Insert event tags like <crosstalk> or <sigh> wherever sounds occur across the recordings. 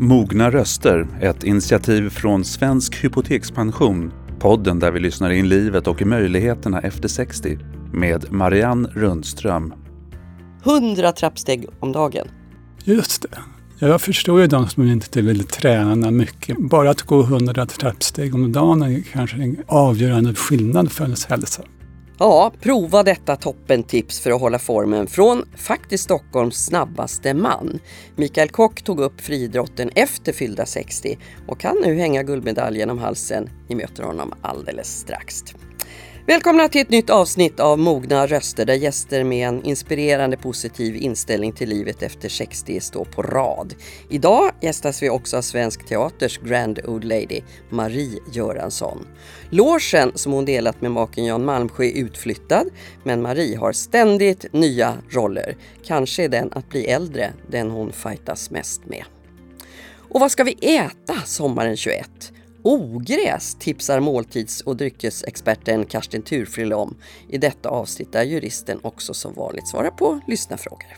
Mogna röster, ett initiativ från Svensk Hypotekspension. Podden där vi lyssnar in livet och möjligheterna efter 60 med Marianne Rundström. 100 trappsteg om dagen. Just det. Jag förstår ju de som inte vill träna mycket. Bara att gå 100 trappsteg om dagen är kanske en avgörande skillnad för ens hälsa. Ja, prova detta toppentips för att hålla formen från faktiskt Stockholms snabbaste man. Mikael Kock tog upp friidrotten efter fyllda 60 och kan nu hänga guldmedaljen om halsen. Ni möter honom alldeles strax. Välkomna till ett nytt avsnitt av Mogna röster där gäster med en inspirerande positiv inställning till livet efter 60 står på rad. Idag gästas vi också av Svensk Teaters Grand Old Lady, Marie Göransson. Låsen som hon delat med maken Jan Malmsjö är utflyttad, men Marie har ständigt nya roller. Kanske är den att bli äldre den hon fightas mest med. Och vad ska vi äta sommaren 21? Ogräs tipsar måltids och dryckesexperten Karsten Turfrille om i detta avsnitt där juristen också som vanligt svarar på lyssnarfrågor.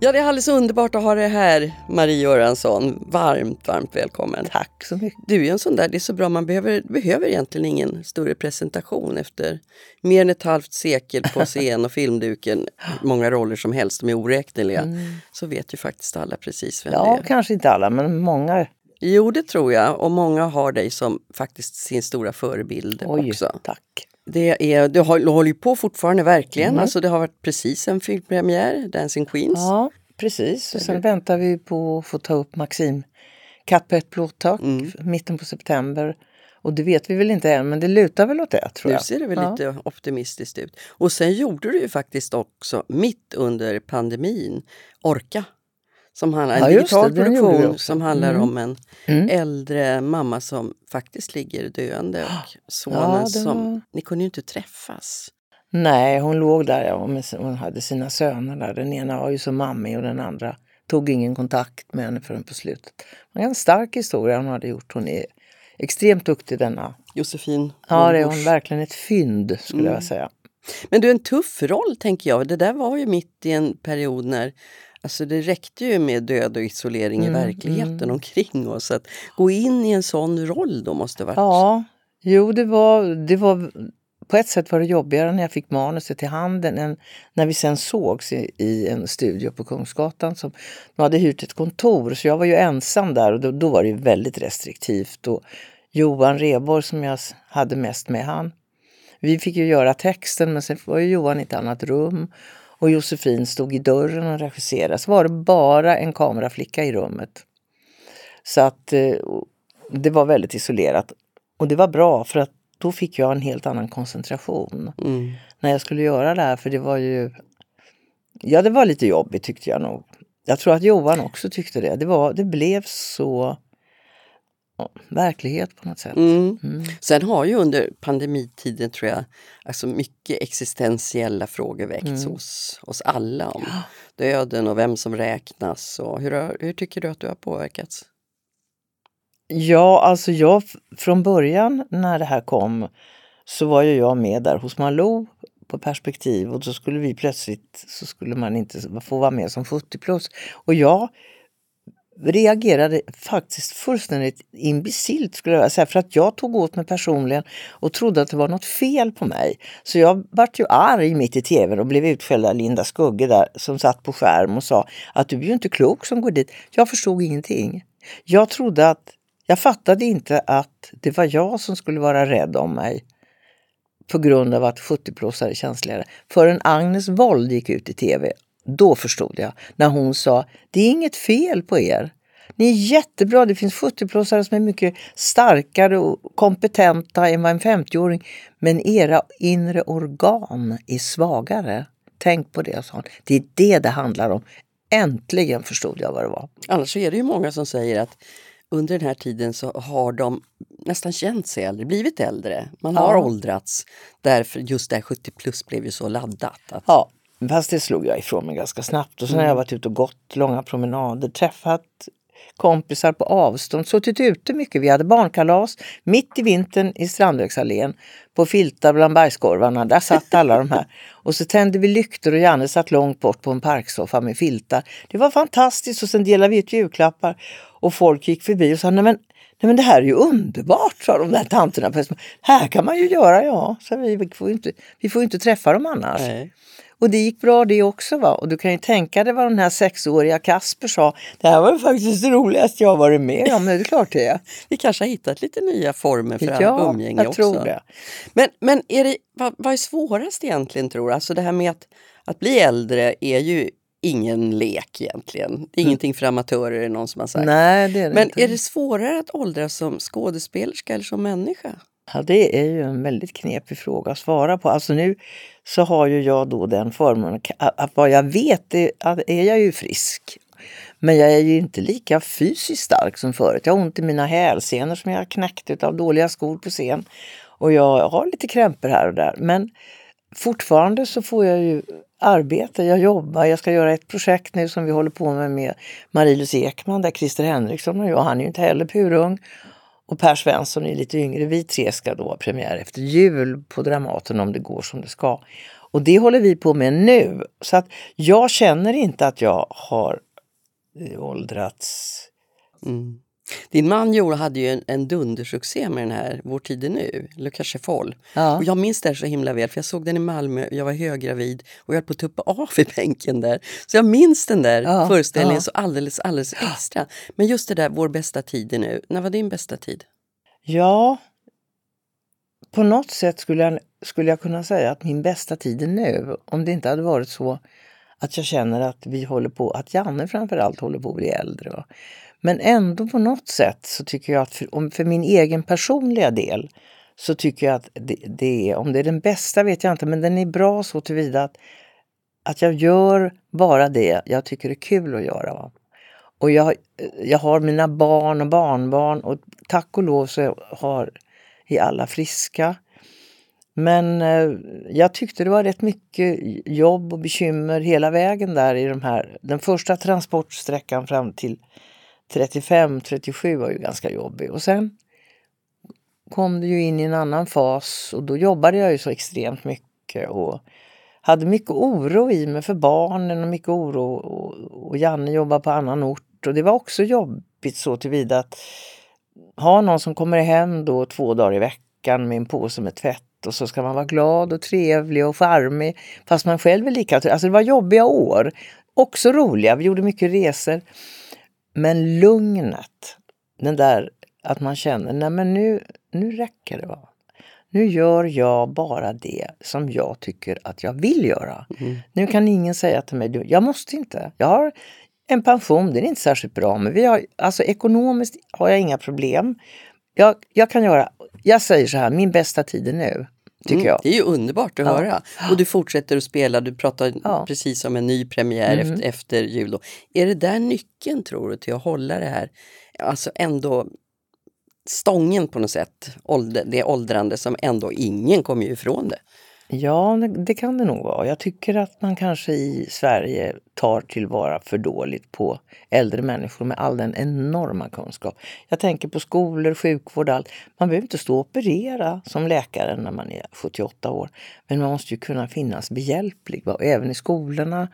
Ja, det är alldeles underbart att ha dig här, Marie Göransson. Varmt, varmt välkommen. Tack så mycket. Du är en sån där, det är så bra, man behöver, behöver egentligen ingen större presentation efter mer än ett halvt sekel på <laughs> scen och filmduken, många roller som helst, de är oräkneliga, mm. så vet ju faktiskt alla precis vem ja, det är. Ja, kanske inte alla, men många Jo, det tror jag. Och många har dig som faktiskt sin stora förebild Oj, också. Tack. Det är, du håller ju på fortfarande verkligen. Mm. Alltså, det har varit precis en filmpremiär, Dancing Queens. Ja, precis. Och sen väntar vi på att få ta upp Maxim Katt på ett blåtak, mm. mitten på september. Och det vet vi väl inte än, men det lutar väl åt det tror jag. Nu ser det väl ja. lite optimistiskt ut. Och sen gjorde du ju faktiskt också mitt under pandemin Orka som handlar, en digital det, produktion som handlar mm. om en mm. äldre mamma som faktiskt ligger döende och sonen ja, som... Var... Ni kunde ju inte träffas. Nej, hon låg där. Ja, hon hade sina söner där. Den ena var ju så mammig och den andra tog ingen kontakt med henne förrän på slutet. Det var en stark historia hon hade gjort. Hon är extremt duktig denna. Josefin Ja, det är hon verkligen ett fynd skulle mm. jag säga. Men du, en tuff roll tänker jag. Det där var ju mitt i en period när Alltså det räckte ju med död och isolering mm, i verkligheten mm. omkring oss. Att gå in i en sån roll då måste varit... Ja, jo det var, det var på ett sätt var det jobbigare när jag fick manuset i handen än när vi sen sågs i, i en studio på Kungsgatan. Som, de hade hyrt ett kontor så jag var ju ensam där och då, då var det väldigt restriktivt. Och Johan Reborg som jag hade mest med han. Vi fick ju göra texten men sen var ju Johan i ett annat rum och Josefin stod i dörren och regisserade så var det bara en kameraflicka i rummet. Så att eh, det var väldigt isolerat. Och det var bra för att då fick jag en helt annan koncentration mm. när jag skulle göra det här. För det var ju... Ja, det var lite jobbigt tyckte jag nog. Jag tror att Johan också tyckte det. Det, var, det blev så verklighet på något sätt. Mm. Mm. Sen har ju under pandemitiden tror jag alltså mycket existentiella frågor väckts mm. hos oss alla om ja. döden och vem som räknas. Och hur, hur tycker du att du har påverkats? Ja, alltså jag från början när det här kom så var ju jag med där hos Malou på perspektiv och så skulle vi plötsligt så skulle man inte få vara med som 70 plus. Och jag reagerade faktiskt fullständigt imbecilt skulle jag säga för att jag tog åt mig personligen och trodde att det var något fel på mig. Så jag vart ju arg mitt i tvn och blev utskälld av Linda Skugge där som satt på skärm och sa att du är ju inte klok som går dit. Jag förstod ingenting. Jag trodde att, jag fattade inte att det var jag som skulle vara rädd om mig på grund av att 70-plussare är känsligare. Förrän Agnes Wold gick ut i tv då förstod jag när hon sa det är inget fel på er. Ni är jättebra. Det finns 70-plussare som är mycket starkare och kompetenta än vad en 50-åring. Men era inre organ är svagare. Tänk på det, sa hon. Det är det det handlar om. Äntligen förstod jag vad det var. Annars är det ju många som säger att under den här tiden så har de nästan känt sig äldre, blivit äldre. Man har ja. åldrats. Därför just det här 70 plus blev ju så laddat. Att... Ja, Fast det slog jag ifrån mig ganska snabbt. Och sen mm. har jag varit ute och gått långa promenader, träffat kompisar på avstånd, suttit ute mycket. Vi hade barnkalas mitt i vintern i Strandvägsallén på filtar bland bergskorvarna. Där satt alla de här. <laughs> Och så tände vi lyktor och Janne satt långt bort på en parksoffa med filtar. Det var fantastiskt och sen delade vi ut julklappar. Och folk gick förbi och sa, nej men, nej men det här är ju underbart, sa de där tanterna. Här kan man ju göra, ja. Så vi, får inte, vi får inte träffa dem annars. Nej. Och det gick bra det också. Va? Och du kan ju tänka dig vad den här sexåriga Kasper sa. Det här var faktiskt det roligaste jag varit med om. Det är klart det är. <laughs> Vi kanske har hittat lite nya former för Ja, umgänge jag också. tror det. Men, men är det, vad, vad är svårast egentligen tror du? Alltså det här med att, att bli äldre är ju ingen lek egentligen. Ingenting för amatörer är någon som har sagt. Nej, det är det men inte. är det svårare att åldras som skådespelerska eller som människa? Ja, det är ju en väldigt knepig fråga att svara på. Alltså nu så har ju jag då den förmånen att, vad jag vet är, är jag ju frisk. Men jag är ju inte lika fysiskt stark som förut. Jag har ont i mina hälsenor som jag har knäckt av dåliga skor på scen. Och jag har lite krämpor här och där. Men fortfarande så får jag ju arbete, jag jobbar, jag ska göra ett projekt nu som vi håller på med med Marie-Louise Ekman där Christer Henriksson och jag, han är ju inte heller purung. Och Per Svensson är lite yngre. Vi tre ska då ha premiär efter jul på Dramaten om det går som det ska. Och det håller vi på med nu. Så att jag känner inte att jag har eh, åldrats. Mm. Din man Joel hade ju en, en dundersuccé med den här Vår tid är nu, Le Cachefol. Ja. Och jag minns det så himla väl för jag såg den i Malmö, jag var höggravid och jag höll på att tuppa av i bänken där. Så jag minns den där Ja, föreställningen ja. så alldeles, alldeles extra. Men just det där Vår bästa tid är nu, när var din bästa tid? Ja, på något sätt skulle jag, skulle jag kunna säga att min bästa tid är nu. Om det inte hade varit så att jag känner att vi håller på, att Janne framförallt håller på att bli äldre. Va? Men ändå på något sätt så tycker jag att för, om, för min egen personliga del så tycker jag att det, det är, om det är den bästa vet jag inte, men den är bra så tillvida att, att jag gör bara det jag tycker är kul att göra. Va? Och jag, jag har mina barn och barnbarn och tack och lov så har är alla friska. Men eh, jag tyckte det var rätt mycket jobb och bekymmer hela vägen där i de här. Den första transportsträckan fram till 35-37 var ju ganska jobbig och sen kom det ju in i en annan fas och då jobbade jag ju så extremt mycket och hade mycket oro i mig för barnen och mycket oro och, och Janne jobbade på annan ort och det var också jobbigt så tillvida att ha någon som kommer hem då två dagar i veckan med en påse med tvätt och så ska man vara glad och trevlig och charmig fast man själv är lika Alltså det var jobbiga år. Också roliga, vi gjorde mycket resor. Men lugnet, den där att man känner, nej men nu, nu räcker det. Va? Nu gör jag bara det som jag tycker att jag vill göra. Nu kan ingen säga till mig, "Du, jag måste inte. Jag har en pension, den är inte särskilt bra, men vi har, alltså ekonomiskt har jag inga problem. Jag, jag kan göra, jag säger så här, min bästa tid är nu, tycker Mm, jag. Det är ju underbart att Ja. höra. Och du fortsätter att spela, du pratar Ja. Mm. precis om en ny premiär efter, efter jul. Då. Är det där nyckeln tror du till att hålla det här, alltså ändå stången på något sätt, det åldrande som ändå ingen kommer ifrån det. Ja, det- kan det nog vara. Jag tycker att man kanske i Sverige tar tillvara för dåligt på äldre människor med all den enorma kunskap. Jag tänker på skolor, sjukvård, allt. Man behöver inte stå och operera som läkare när man är 78 år. Men man måste ju kunna finnas behjälplig, va? Och även i skolorna,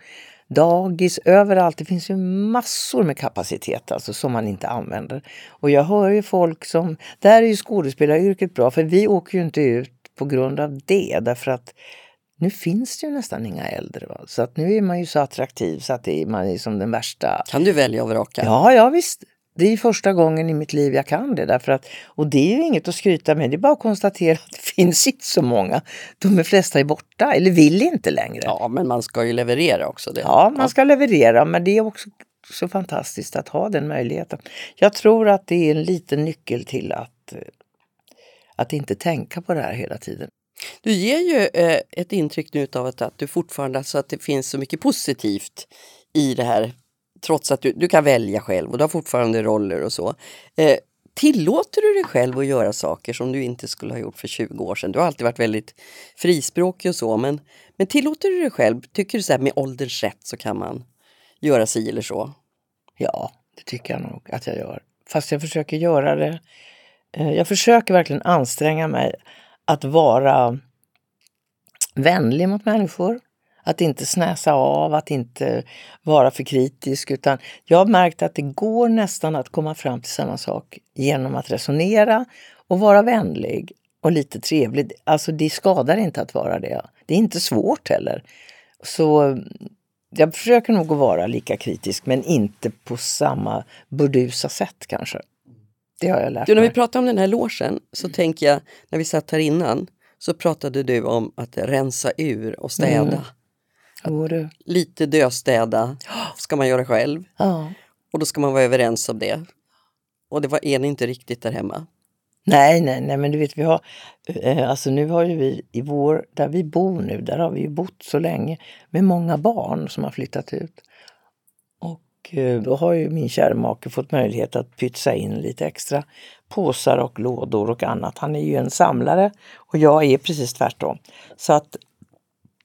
dagis, överallt. Det finns ju massor med kapacitet alltså, som man inte använder. Och jag hör ju folk som... Där är ju skådespelaryrket bra, för vi åker ju inte ut på grund av det. Därför att nu finns det ju nästan inga äldre. Va? Så att nu är man ju så attraktiv så att är, man är som den värsta. Kan du välja och vraka? Ja, ja visst. Det är första gången i mitt liv jag kan det. Därför att, och det är ju inget att skryta med. Det är bara att konstatera att det <laughs> finns inte så många. De flesta är borta eller vill inte längre. Ja, men man ska ju leverera också. Det. Ja, man ska leverera, men det är också så fantastiskt att ha den möjligheten. Jag tror att det är en liten nyckel till att, eh, att inte tänka på det här hela tiden. Du ger ju eh, ett intryck nu av att, att du fortfarande, alltså att det finns så mycket positivt i det här. Trots att du, du kan välja själv och du har fortfarande roller och så. Eh, tillåter du dig själv att göra saker som du inte skulle ha gjort för 20 år sedan? Du har alltid varit väldigt frispråkig och så, men, men tillåter du dig själv? Tycker du så här med ålderns rätt så kan man göra si eller så? Ja, det tycker jag nog att jag gör. Fast jag försöker göra det. Eh, jag försöker verkligen anstränga mig att vara vänlig mot människor. Att inte snäsa av, att inte vara för kritisk. Utan jag har märkt att det går nästan att komma fram till samma sak genom att resonera och vara vänlig och lite trevlig. Alltså det skadar inte att vara det. Det är inte svårt heller. Så jag försöker nog att vara lika kritisk men inte på samma burdusa sätt kanske. Det har jag lärt du, när vi pratar om den här låsen så tänker jag, när vi satt här innan, så pratade du om att rensa ur och städa. Mm. Du. Lite döstäda <gasps> ska man göra själv Ja. och då ska man vara överens om det. Och det var en inte riktigt där hemma. Nej, nej, nej, men du vet, vi har, eh, alltså nu har ju vi i vår, där vi bor nu, där har vi ju bott så länge med många barn som har flyttat ut. Och eh, då har ju min kära make fått möjlighet att pytsa in lite extra påsar och lådor och annat. Han är ju en samlare och jag är precis tvärtom. Så att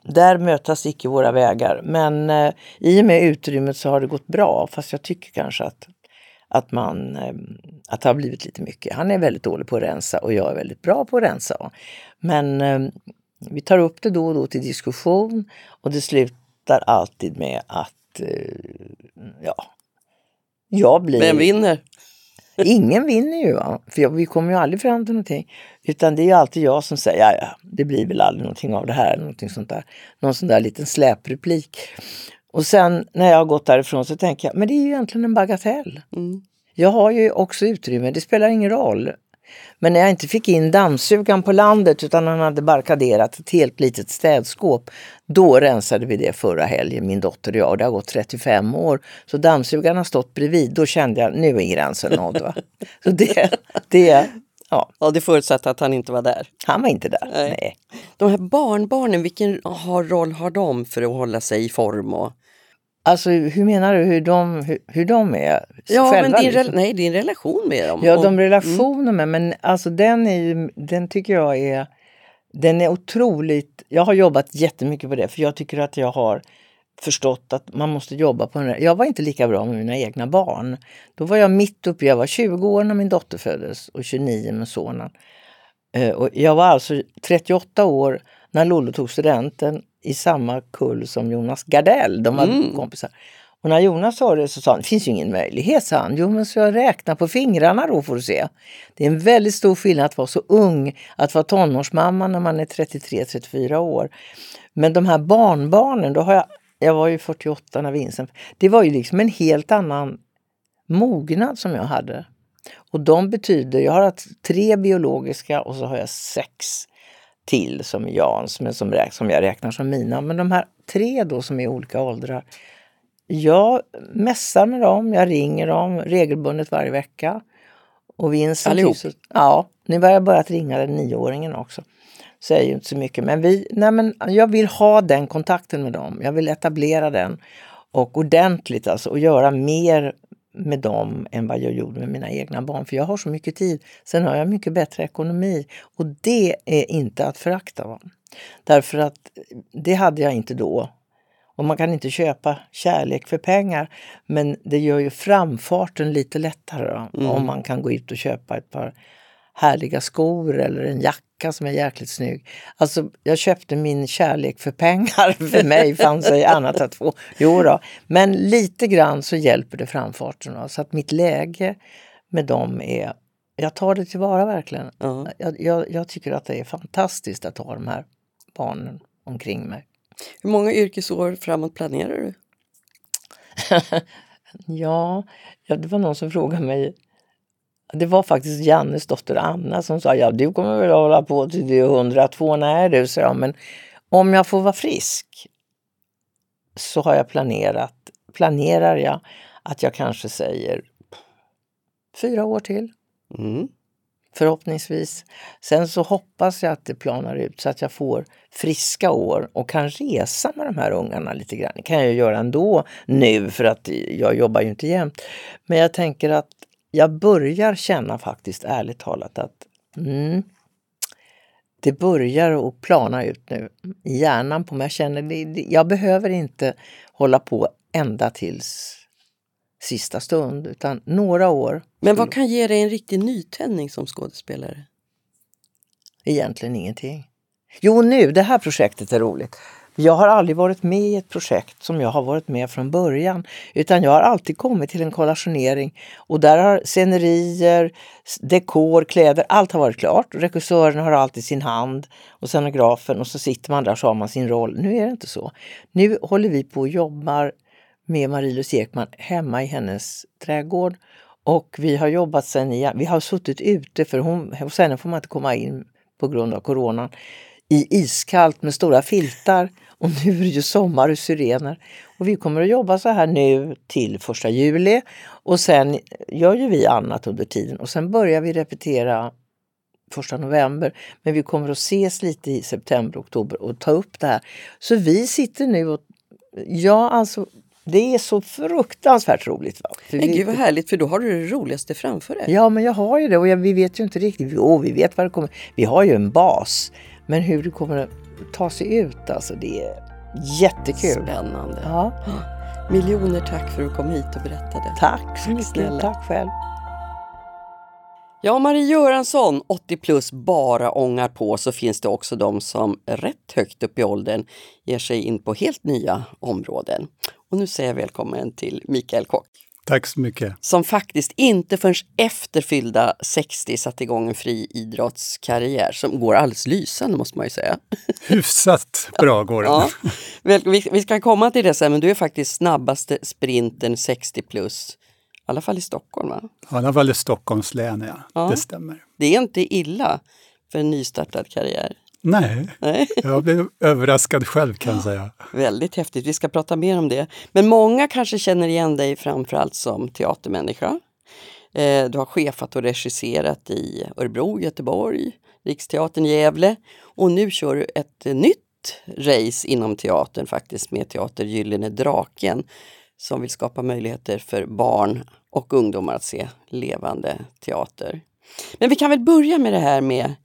där mötas icke våra vägar. Men eh, i och med utrymmet så har det gått bra, fast jag tycker kanske att att, man, eh, att det har blivit lite mycket. Han är väldigt dålig på att rensa och jag är väldigt bra på att rensa. Men eh, vi tar upp det då och då till diskussion och det slutar alltid med att eh, ja, jag blir... Vem vinner? <laughs> Ingen vinner ju, va? för jag, vi kommer ju aldrig fram till någonting. Utan det är ju alltid jag som säger, ja, ja, det blir väl aldrig någonting av det här, någonting sånt där. Någon sån där liten släpreplik. Och sen när jag har gått därifrån så tänker jag, men det är ju egentligen en bagatell. Mm. Jag har ju också utrymme, det spelar ingen roll. Men när jag inte fick in dammsugaren på landet utan han hade barrikaderat ett helt litet städskåp. Då rensade vi det förra helgen, min dotter och jag. Och det har gått 35 år. Så dammsugaren har stått bredvid. Då kände jag, nu är gränsen nådd. Va? <laughs> Så det, det, ja, Ja, det förutsatte att han inte var där. han var inte där. Nej. Nej. De här barnbarnen, vilken har, roll har de för att hålla sig i form? Och... Alltså hur menar du hur de, hur, hur de är Ja, själva? men din, liksom? nej, din relation med dem. Ja, Och- de relationer med, men alltså den är ju, den tycker jag är, den är otroligt, jag har jobbat jättemycket på det för jag tycker att jag har förstått att man måste jobba på den. Jag var inte lika bra med mina egna barn. Då var jag mitt uppe, jag var 20 år när min dotter föddes och 29 med sonen. Eh, Och jag var alltså 38 år när Lollo tog studenten i samma kull som Jonas Gardell. De var Mm. kompisar. Och när Jonas sa det så sa han, det finns ju ingen möjlighet, sa han. Jo men så jag räknar på fingrarna då får du se. Det är en väldigt stor skillnad att vara så ung, att vara tonårsmamma när man är 33-34 år. Men de här barnbarnen, då har jag, jag var ju 48 när Vincent, det var ju liksom en helt annan mognad som jag hade. Och de betyder, jag har tre biologiska och så har jag sex till som Jans, men som, som jag räknar som mina. Men de här tre då som är olika åldrar. Jag mässar med dem, jag ringer dem regelbundet varje vecka. Och Vincent... Allihop? Så, ja, nu har jag börjat ringa den nioåringen också. Säger ju inte så mycket, men, vi, nej men jag vill ha den kontakten med dem. Jag vill etablera den och ordentligt alltså och göra mer med dem än vad jag gjorde med mina egna barn. För jag har så mycket tid. Sen har jag mycket bättre ekonomi och det är inte att förakta. Va? Därför att det hade jag inte då. Och man kan inte köpa kärlek för pengar. Men det gör ju framfarten lite lättare då, Mm. om man kan gå ut och köpa ett par härliga skor eller en jacka som är jäkligt snygg. Alltså jag köpte min kärlek för pengar. <laughs> För mig fanns det annat att få. Jo då. Men lite grann så hjälper det framfarten. Så att mitt läge med dem är, jag tar det tillvara verkligen. Ja. Jag, jag, jag tycker att det är fantastiskt att ha de här barnen omkring mig. Hur många yrkesår framåt planerar du? <laughs> Ja, ja, det var någon som frågade mig. Det var faktiskt Jannes dotter Anna som sa, ja du kommer väl hålla på till du är 102? Nej du, sa jag, men om jag får vara frisk så har jag planerat, planerar jag att jag kanske säger fyra år till. Mm. Förhoppningsvis. Sen så hoppas jag att det planar ut så att jag får friska år och kan resa med de här ungarna lite grann. Det kan jag ju göra ändå nu för att jag jobbar ju inte jämt. Men jag tänker att jag börjar känna faktiskt ärligt talat att mm, det börjar att plana ut nu i hjärnan på mig. Jag känner det, jag behöver inte hålla på ända tills sista stund utan några år Men vad kan ge dig en riktig nytändning som skådespelare? Egentligen ingenting. Jo, nu, det här projektet är roligt. Jag har aldrig varit med i ett projekt som jag har varit med från början. Utan jag har alltid kommit till en kollationering och där har scenerier, dekor, kläder, allt har varit klart. Regissören har alltid sin hand och scenografen och så sitter man där och så har man sin roll. Nu är det inte så. Nu håller vi på och jobbar med Marie-Louise Ekman hemma i hennes trädgård. Och vi har jobbat sen i, vi har suttit ute för hon, hos henne får man inte komma in på grund av coronan i iskallt med stora filtar. Och nu är det ju sommar och syrener. Och vi kommer att jobba så här nu till första juli. Och sen gör ju vi annat under tiden. Och sen börjar vi repetera första november. Men vi kommer att ses lite i september, oktober och ta upp det här. Så vi sitter nu och Ja, alltså det är så fruktansvärt roligt. Va? För Nej, vi, gud vad härligt, för då har du det roligaste framför dig. Ja, men jag har ju det och jag, vi vet ju inte riktigt. Jo, vi vet vad det kommer. Vi har ju en bas, men hur det kommer att ta sig ut, alltså det är jättekul. Spännande. Ja. Miljoner tack för att du kom hit och berättade. Tack så mycket. Snälla. Tack själv. Ja, Marie Göransson, 80 plus, bara ångar på så finns det också de som rätt högt upp i åldern ger sig in på helt nya områden. Och nu säger jag välkommen till Mikael Kock. Tack så mycket. Som faktiskt inte förrän efter fyllda 60 satte igång en friidrottskarriär som går alldeles lysande måste man ju säga. <laughs> Hyfsat bra går den. ja. Vi ska komma till det sen, men du är faktiskt snabbaste sprinten 60 plus i alla fall i Stockholm va? I alla fall i Stockholms län, ja. ja. Det stämmer. Det är inte illa för en nystartad karriär. Nej, Nej. <laughs> jag blev överraskad själv kan jag säga. Väldigt häftigt, vi ska prata mer om det. Men många kanske känner igen dig framförallt som teatermänniska. Eh, du har chefat och regisserat i Örebro, Göteborg, Riksteatern, Gävle och nu kör du ett nytt race inom teatern faktiskt med Teater Gyllene Draken som vill skapa möjligheter för barn och ungdomar att se levande teater. Men vi kan väl börja med det här med,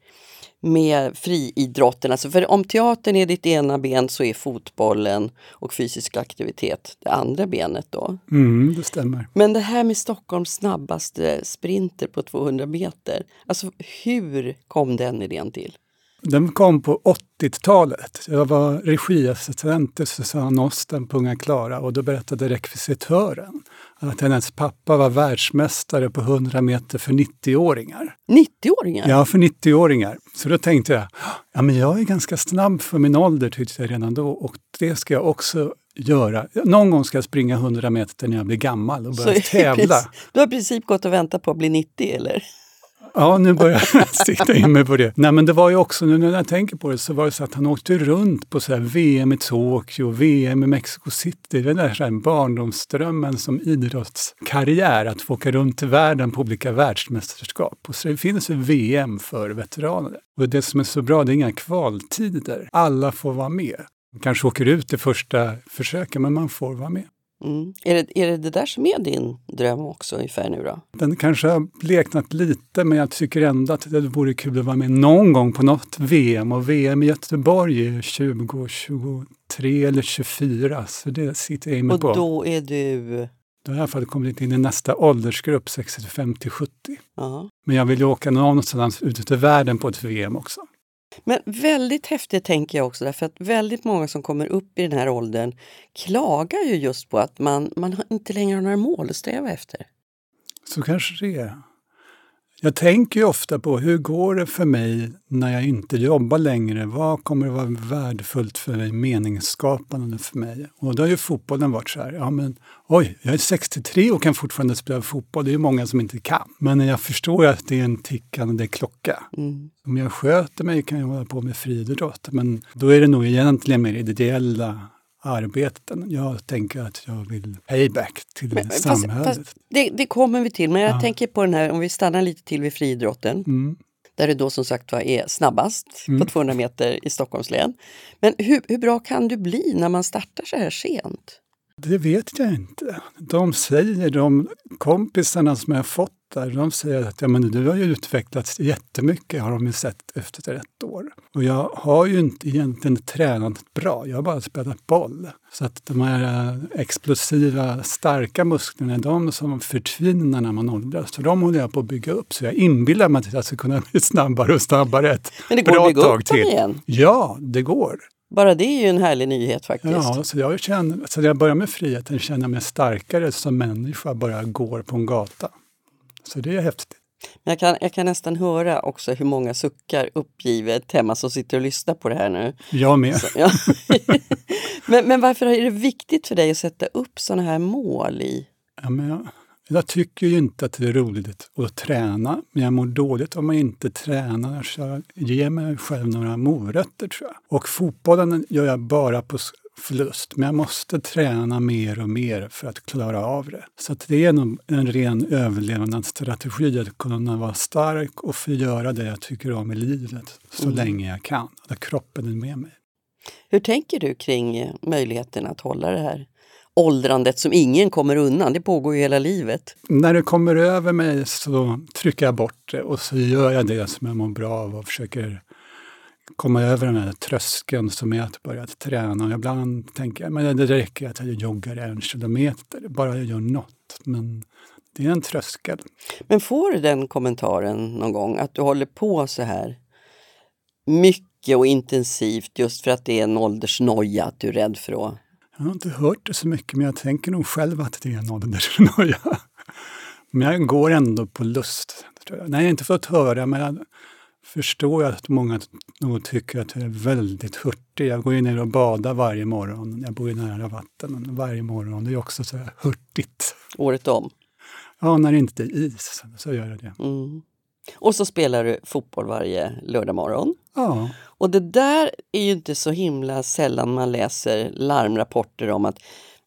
med friidrotten. Alltså för om teatern är ditt ena ben så är fotbollen och fysisk aktivitet det andra benet då. Mm, det stämmer. Men det här med Stockholms snabbaste sprinter på 200 meter. Alltså hur kom den idén till? Den kom på 80-talet. Jag var regiassistent till Susanne Osten på Unga Klara och då berättade rekvisitören att hennes pappa var världsmästare på 100 meter för 90-åringar. 90-åringar? Ja, för 90-åringar. Så då tänkte jag, ja men jag är ganska snabb för min ålder tyckte jag redan då och det ska jag också göra. Någon gång ska jag springa 100 meter när jag blir gammal och börja tävla. Du har i princip gått och väntat på att bli 90 eller? Ja, nu börjar jag <laughs> sikta in mig på det. Nej, men det var ju också, nu när jag tänker på det, så var det så att han åkte runt på så VM i Tokyo, VM i Mexico City. Det där så här barndomsdrömmen som idrottskarriär, att få åka runt i världen på olika världsmästerskap. Och så det finns ju VM för veteraner. Och det som är så bra, det är inga kvaltider. Alla får vara med. Man kanske åker ut i första försöket, men man får vara med. Mm. Är, det, är det det där som är din dröm också ungefär nu då? Den kanske har bleknat lite men jag tycker ändå att det vore kul att vara med någon gång på något VM och VM i Göteborg är 2023 eller 24 så det sitter jag inne på. Och då är du? Då har jag i alla fall kommit in i nästa åldersgrupp, 65 till 70. Men jag vill ju åka någonstans ute i världen på ett VM också. Men väldigt häftigt tänker jag också därför att väldigt många som kommer upp i den här åldern klagar ju just på att man, man inte längre har några mål att sträva efter. Så kanske det är. Jag tänker ju ofta på hur går det för mig när jag inte jobbar längre? Vad kommer att vara värdefullt för mig, meningsskapande för mig? Och då har ju fotbollen varit så här, ja men oj, jag är 63 och kan fortfarande spela fotboll. Det är ju många som inte kan. Men jag förstår att det är en tickande klocka. Mm. Om jag sköter mig kan jag hålla på med friidrott, men då är det nog egentligen mer ideella arbeten. Jag tänker att jag vill payback till men, samhället. Fast, fast det, det, kommer vi till, men jag ja. tänker på den här, om vi stannar lite till vid friidrotten. Mm. Där det då som sagt var är snabbast mm. på 200 meter i Stockholms län. Men hur, hur bra kan du bli när man startar så här sent? Det vet jag inte. De säger, de kompisarna som jag fått där, de säger att ja, men du har ju utvecklats jättemycket, har de ju sett efter ett år. Och jag har ju inte egentligen tränat bra, jag har bara spelat boll. Så att de här eh, explosiva, starka musklerna, de som förtvinar när man åldras, så de håller jag på att bygga upp. Så jag inbillar mig att jag ska kunna bli snabbare och snabbare ett Men det går bra att bygga tag upp dem igen? Ja, det går. Bara det är ju en härlig nyhet faktiskt. Ja, så jag känner, så jag börjar med friheten känner jag mig starkare som människa bara jag går på en gata. Så det är häftigt. Men jag, kan, jag kan nästan höra också hur många suckar uppgivet hemma som sitter och lyssnar på det här nu. Jag med. Så, ja. <laughs> men, men varför är det viktigt för dig att sätta upp sådana här mål i? Ja, men jag, jag tycker ju inte att det är roligt att träna, men jag mår dåligt om man inte tränar. Så jag ger mig själv några morötter tror jag. Och fotbollen gör jag bara på förlust, men jag måste träna mer och mer för att klara av det. Så det är nog en ren överlevnadsstrategi att kunna vara stark och få göra det jag tycker om i livet så mm. länge jag kan, där kroppen är med mig. Hur tänker du kring möjligheten att hålla det här åldrandet som ingen kommer undan. Det pågår ju hela livet. När det kommer över mig så trycker jag bort det och så gör jag det som jag mår bra av och försöker komma över den här tröskeln som är att börja träna. Och ibland tänker jag men det räcker att jag joggar en kilometer, bara jag gör något. Men det är en tröskel. Men får du den kommentaren någon gång, att du håller på så här mycket och intensivt just för att det är en åldersnoja, att du är rädd för att jag har inte hört det så mycket, men jag tänker nog själv att det är en åldersnoja. Men jag går ändå på lust. Nej, jag har inte fått höra, men jag förstår att många nog tycker att jag är väldigt hurtig. Jag går ju ner och badar varje morgon. Jag bor ju nära vatten varje morgon. Det är också så här hurtigt. Året om? Ja, när det inte är is så gör jag det. Mm. Och så spelar du fotboll varje lördag morgon. Ja. Och det där är ju inte så himla sällan man läser larmrapporter om att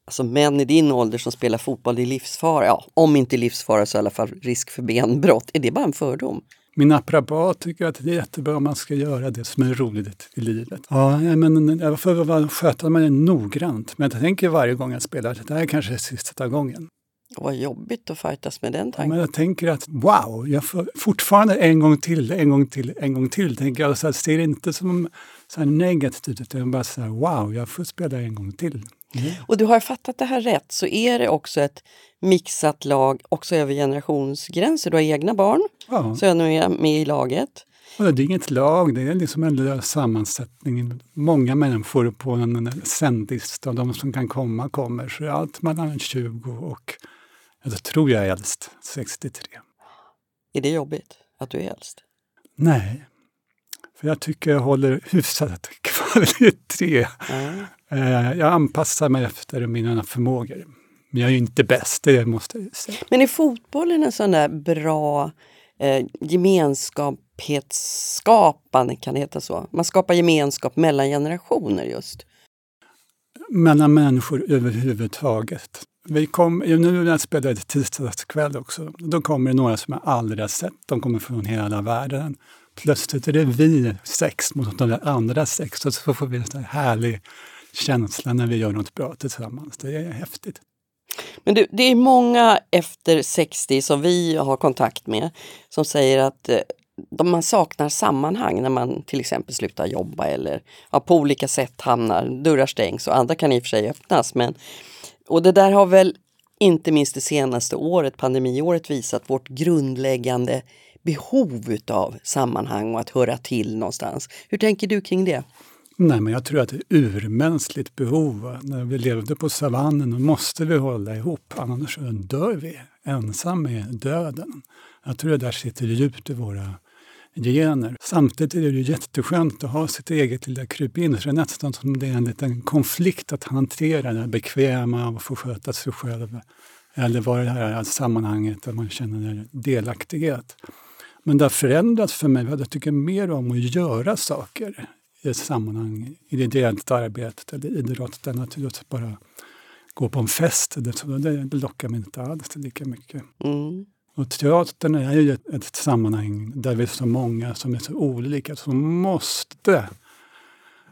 alltså män i din ålder som spelar fotboll, det är livsfara. Ja, om inte livsfara så i alla fall risk för benbrott. Är det bara en fördom? Min naprapat tycker att det är jättebra om man ska göra det som är roligt i livet. Ja, men jag får sköta mig noggrant. Men jag tänker varje gång jag spelar att det här kanske är sista gången. Vad jobbigt att fightas med den tanken. Ja, men jag tänker att wow, jag får fortfarande en gång till, en gång till, en gång till. Tänker jag, så jag ser det inte som så här negativt, utan bara så här, wow, jag får spela en gång till. Mm. Och du har fattat det här rätt, så är det också ett mixat lag också över generationsgränser. Du har egna barn, ja. så är du med i laget. Och det är inget lag, det är liksom en sammansättning. Många människor på en sändlista, de som kan komma kommer. Så allt mellan 20 och jag tror jag är äldst, 63. Är det jobbigt att du är äldst? Nej, för jag tycker jag håller hyfsat <laughs> kvalitet. Mm. Jag anpassar mig efter mina förmågor. Men jag är inte bäst, det måste jag säga. Men är fotbollen en sån där bra eh, gemenskapsskapande, kan det heta så? Man skapar gemenskap mellan generationer just. Mellan människor överhuvudtaget. Vi kom, nu när jag spelade tisdagskväll också, då kommer det några som jag aldrig har sett. De kommer från hela världen. Plötsligt är det vi sex mot de andra sex och så får vi en härlig känsla när vi gör något bra tillsammans. Det är häftigt. Men du, det är många efter 60 som vi har kontakt med som säger att eh, de, man saknar sammanhang när man till exempel slutar jobba eller ja, på olika sätt hamnar, dörrar stängs och andra kan i och för sig öppnas. Men och det där har väl inte minst det senaste året, pandemiåret, visat vårt grundläggande behov utav sammanhang och att höra till någonstans. Hur tänker du kring det? Nej, men jag tror att det är ett urmänskligt behov. När vi levde på savannen måste vi hålla ihop, annars dör vi. Ensam med döden. Jag tror att det där sitter djupt i våra gener. Samtidigt är det ju jätteskönt att ha sitt eget lilla krypin. Så det är nästan som det är en liten konflikt att hantera, det bekväma och få sköta sig själv. Eller vara i det här sammanhanget där man känner delaktighet. Men det har förändrats för mig. Jag tycker mer om att göra saker i ett sammanhang, i det ideellt arbetet eller idrott, än att bara gå på en fest. Det, det lockar mig inte alls lika mycket. Mm. Och teatern är ju ett, ett sammanhang där vi är så många som är så olika, som måste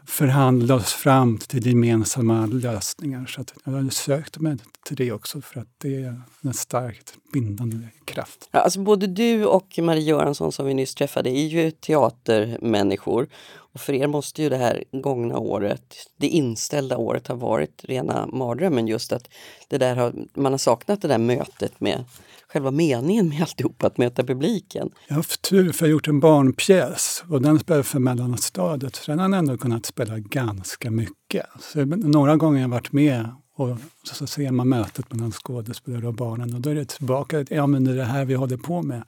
förhandla oss fram till gemensamma lösningar. Så att jag har sökt mig till det också för att det är en starkt bindande kraft. Ja, alltså både du och Marie Göransson som vi nyss träffade är ju teatermänniskor. Och för er måste ju det här gångna året, det inställda året, ha varit rena mardrömmen just att det där har, man har saknat det där mötet med själva meningen med alltihop, att möta publiken. Jag har haft tur för jag har gjort en barnpjäs och den spelar för mellanstadiet. Så den har ändå kunnat spela ganska mycket. Så några gånger har jag varit med och så ser man mötet mellan skådespelare och barnen och då är det tillbaka, ja men det är det här vi håller på med.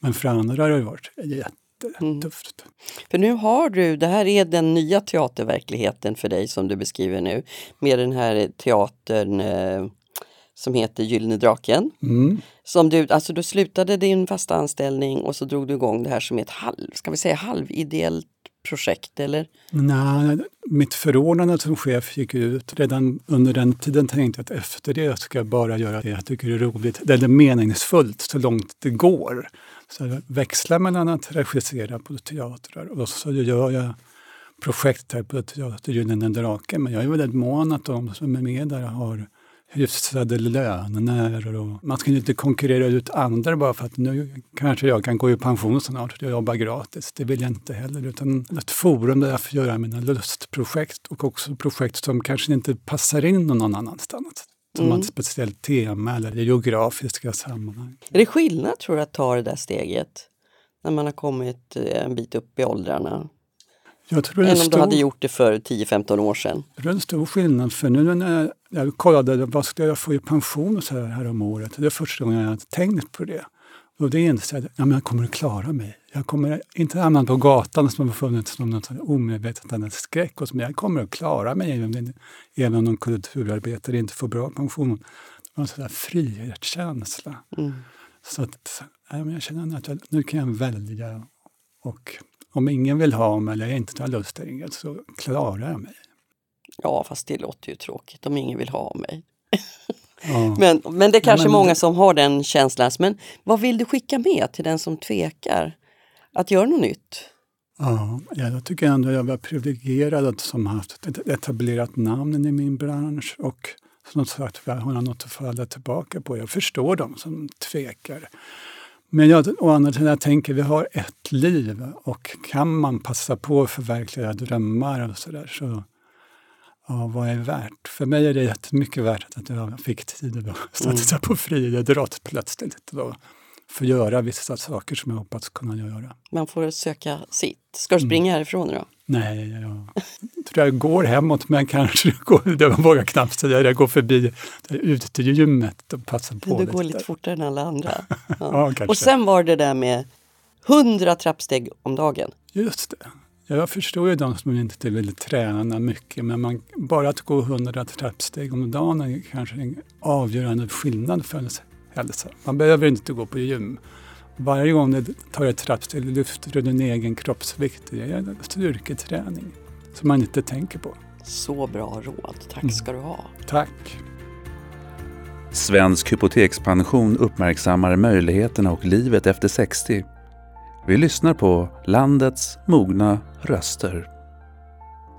Men för andra har det varit jättetufft. Mm. För nu har du, det här är den nya teaterverkligheten för dig som du beskriver nu, med den här teatern eh, som heter Gyllene draken. Mm. Som du, alltså du slutade din fasta anställning och så drog du igång det här som ett halv, ska vi säga halvideellt projekt eller? Nej, mitt förordnande som chef gick ut. Redan under den tiden tänkte jag att efter det ska jag bara göra det jag tycker är roligt, det är meningsfullt så långt det går. Så jag växlar mellan att regissera på teatrar och så gör jag projekt här på Teater Gyllene draken. Men jag är väldigt mån att de som är med där har hyfsade löner. Och man ska inte konkurrera ut andra bara för att nu kanske jag kan gå i pension snart och jobba gratis. Det vill jag inte heller. Utan ett forum där jag får göra mina lustprojekt och också projekt som kanske inte passar in någon annanstans. Som mm. ett speciellt tema eller geografiska sammanhang. Är det skillnad tror du att ta det där steget? När man har kommit eh, en bit upp i åldrarna? Jag tror än om stor... du hade gjort det för 10-15 år sedan? Det är en stor skillnad. För nu när jag kollade vad ska jag få i pension så här, här om året. Det är första gången jag har tänkt på det. Och det inser jag att ja, jag kommer att klara mig. Jag kommer inte hamna på gatan som har funnits som något omedvetet skräck. Och som jag kommer att klara mig även, om någon kulturarbetare inte får bra pension. Det var en frihetskänsla. Mm. Så att, ja, jag känner att jag, nu kan jag välja. Och om ingen vill ha mig eller jag inte har lust till så klarar jag mig. Ja, fast det låter ju tråkigt om ingen vill ha mig. <laughs> Ja. <laughs> men, men det är kanske ja, men... många som har den känslan. Men vad vill du skicka med till den som tvekar att göra något nytt? Ja, jag tycker ändå jag var privilegierad som haft ett etablerat namn i min bransch och som sagt jag har något att falla tillbaka på. Jag förstår dem som tvekar. Men jag, å andra sidan, jag tänker vi har ett liv och kan man passa på att förverkliga drömmar och sådär så ja, vad är värt? För mig är det jättemycket värt att jag fick tid att <laughs> satsa mm. på friidrott plötsligt. Då få göra vissa saker som jag hoppats kunna göra. Man får söka sitt. Ska du springa mm. härifrån då? Nej, jag tror jag går hemåt men kanske <laughs> går, jag vågar knappt säga det, jag går förbi ut till gymmet och passar på. Du lite. går lite fortare än alla andra. <laughs> Ja. ja och sen var det där med 100 trappsteg om dagen. Just det. Jag förstår ju de som inte vill träna mycket, men man, bara att gå 100 trappsteg om dagen är kanske en avgörande skillnad för ens hälsa. Man behöver inte gå på gym. Varje gång du tar ett trappsteg lyfter du din egen kroppsvikt. Det är en styrketräning som man inte tänker på. Så bra råd. Tack ska du ha. Mm. Tack. Svensk hypotekspension uppmärksammar möjligheterna och livet efter 60 vi lyssnar på landets mogna röster.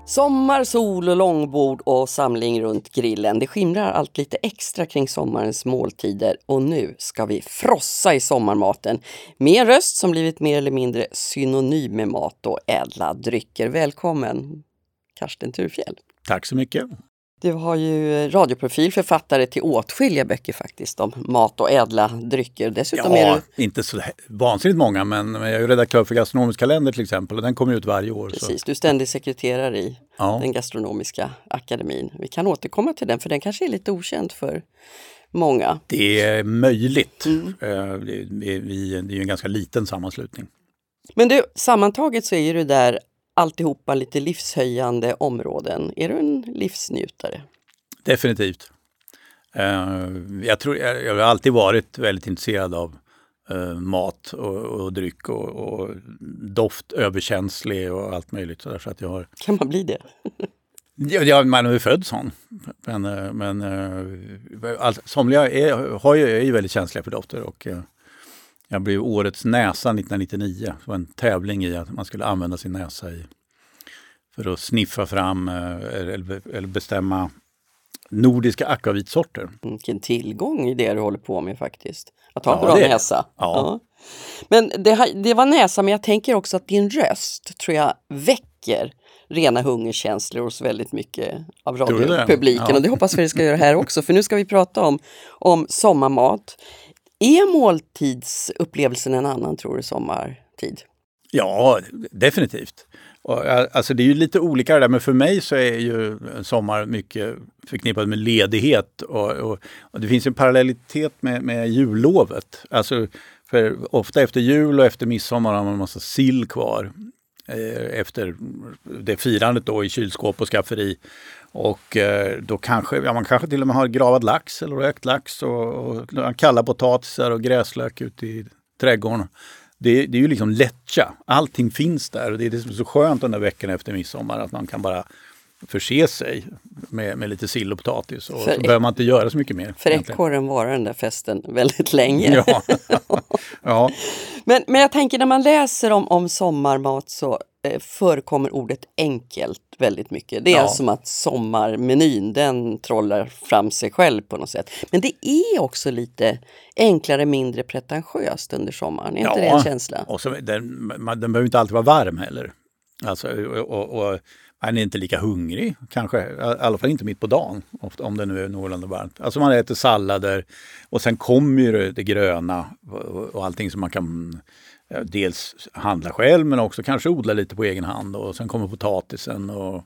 Sommar, sol och långbord och samling runt grillen. Det skimrar allt lite extra kring sommarens måltider och nu ska vi frossa i sommarmaten med en röst som blivit mer eller mindre synonym med mat och ädla drycker. Välkommen Karsten Turfjell. Tack så mycket. Du har ju radioprofil, författare till åtskilliga böcker faktiskt om mat och ädla drycker. Dessutom ja, är du... inte så vansinnigt många men jag är redaktör för Gastronomisk kalender till exempel och den kommer ut varje år. Precis, så. du är ständig sekreterare i ja. den gastronomiska akademin. Vi kan återkomma till den för den kanske är lite okänd för många. Det är möjligt. Mm. Eh, det är ju en ganska liten sammanslutning. Men du, sammantaget så är du där alltihopa lite livshöjande områden. Är du en livsnjutare? Definitivt. Uh, jag, tror, jag, har alltid varit väldigt intresserad av uh, mat och, och dryck och, och doft, överkänslig och allt möjligt. Så, så att jag har... Kan man bli det? <laughs> ja, man är ju född sån. Men, eh, men all, somliga är, har ju, är ju väldigt känsliga för dofter. Och, jag blev årets näsa 1999. Det var en tävling i att man skulle använda sin näsa i, för att sniffa fram eh, eller, eller bestämma nordiska akvavitsorter. Mm, vilken tillgång i det du håller på med faktiskt. Att ha en bra det. näsa. Ja. ja. Men det, det var näsa, men jag tänker också att din röst tror jag väcker rena hungerkänslor hos väldigt mycket av radiopubliken. Ja. Och det hoppas vi det ska göra här också, för nu ska vi prata om, om sommarmat. Är måltidsupplevelsen en annan tror du sommartid? Ja, definitivt. Eh, alltså det är ju lite olika det där, men för mig så är ju sommar mycket förknippat med ledighet. Och, och, och det finns en parallellitet med, med jullovet. Alltså, för ofta efter jul och efter midsommar har man en massa sill kvar eh, efter det firandet då i kylskåp och skafferi. Och eh, då kanske, ja, man kanske till och med har gravad lax eller rökt lax och, och kalla potatisar och gräslök ute i trädgården. Det, det är ju liksom lättja. Allting finns där och det är det som är så skönt den där veckan efter midsommar att man kan bara förse sig med, med lite sill och potatis och för så behöver man inte göra så mycket mer. För ekorren var den där festen väldigt länge. Ja. <laughs> ja. Men, men jag tänker när man läser om, om sommarmat så förekommer ordet enkelt väldigt mycket. Det är ja. som att sommarmenyn den trollar fram sig själv på något sätt. Men det är också lite enklare, mindre pretentiöst under sommaren. Är ja. inte det en känsla? Och så, den, man, den behöver inte alltid vara varm heller. Alltså, och, och, och man är inte lika hungrig kanske, i alla fall inte mitt på dagen om det nu är någorlunda varmt. Alltså man äter sallader och sen kommer ju det, det gröna och allting som man kan dels handla själv men också kanske odla lite på egen hand och sen kommer potatisen och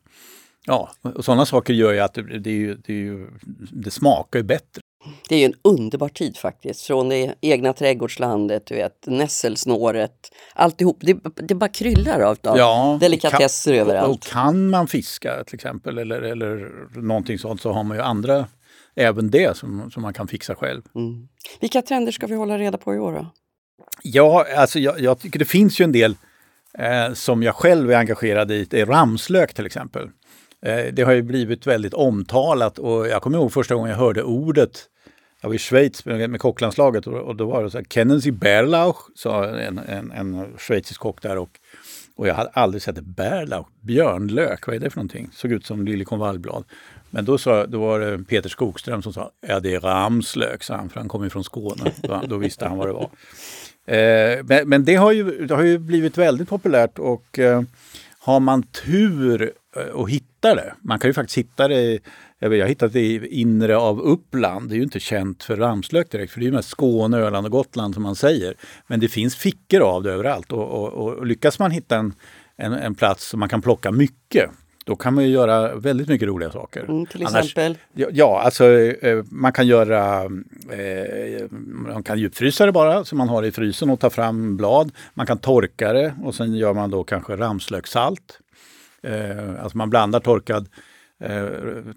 ja, och sådana saker gör ju att det, det, ju, det, ju, det smakar ju bättre. Det är ju en underbar tid faktiskt. Från det egna trädgårdslandet, du vet, nässelsnåret, alltihop. Det, det bara kryllar av ja, delikatesser kan, överallt. Och kan man fiska till exempel eller, eller någonting sånt så har man ju andra, även det som, som man kan fixa själv. Mm. Vilka trender ska vi hålla reda på i år då? Ja, alltså jag, jag tycker det finns ju en del eh, som jag själv är engagerad i. Det är ramslök till exempel. Eh, det har ju blivit väldigt omtalat och jag kommer ihåg första gången jag hörde ordet jag var i Schweiz med, med kocklandslaget och, och då var det så här, Kennedy Sie sa en, en, en schweizisk kock där och, och jag hade aldrig sett Berlauch, björnlök, vad är det för någonting? Såg ut som liljekonvaljblad. Men då, sa, då var det Peter Skogström som sa, ja det är ramslök, sa han, för han kom ju från Skåne. Då, då visste han vad det var. Eh, men, men det, har ju, det har ju blivit väldigt populärt och eh, har man tur eh, och hittar det, man kan ju faktiskt hitta det jag, har hittat det i inre av Uppland. Det är ju inte känt för ramslök direkt, för det är mest Skåne, Öland och Gotland som man säger. Men det finns fickor av det överallt och, och, och lyckas man hitta en, en, en plats som man kan plocka mycket då kan man ju göra väldigt mycket roliga saker. Mm, till exempel? ja, alltså eh, man kan göra eh, Man kan djupfrysa det bara så man har det i frysen och ta fram blad. Man kan torka det och sen gör man då kanske ramslökssalt. Eh, alltså man blandar torkad eh,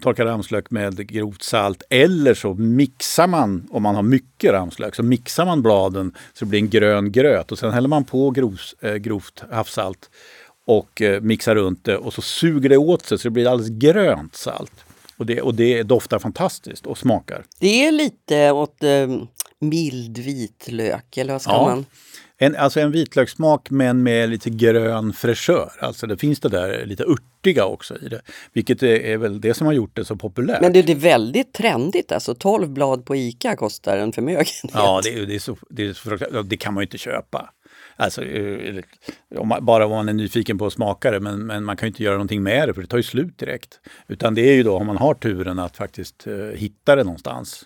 torkad ramslök med grovt salt eller så mixar man, om man har mycket ramslök, så mixar man bladen så det blir en grön gröt och sen häller man på eh, grovt havssalt och eh, mixar runt det och så suger det åt sig så det blir alldeles grönt salt. Och det, och det doftar fantastiskt och smakar. Det är lite åt eh, mild vitlök, eller vad ska ja. man? En, alltså en vitlökssmak men med lite grön fräschör. Alltså det finns det där lite örtiga också i det. Vilket är, väl det som har gjort det så populärt. Men det, det är väldigt trendigt alltså. 12 blad på ICA kostar en förmögenhet. Ja, det, det, är så, det, är så, det kan man ju inte köpa. Alltså, eh, om man, bara om man är nyfiken på att smaka det, men, men man kan ju inte göra någonting med det för det tar ju slut direkt. Utan det är ju då om man har turen att faktiskt uh, hitta det någonstans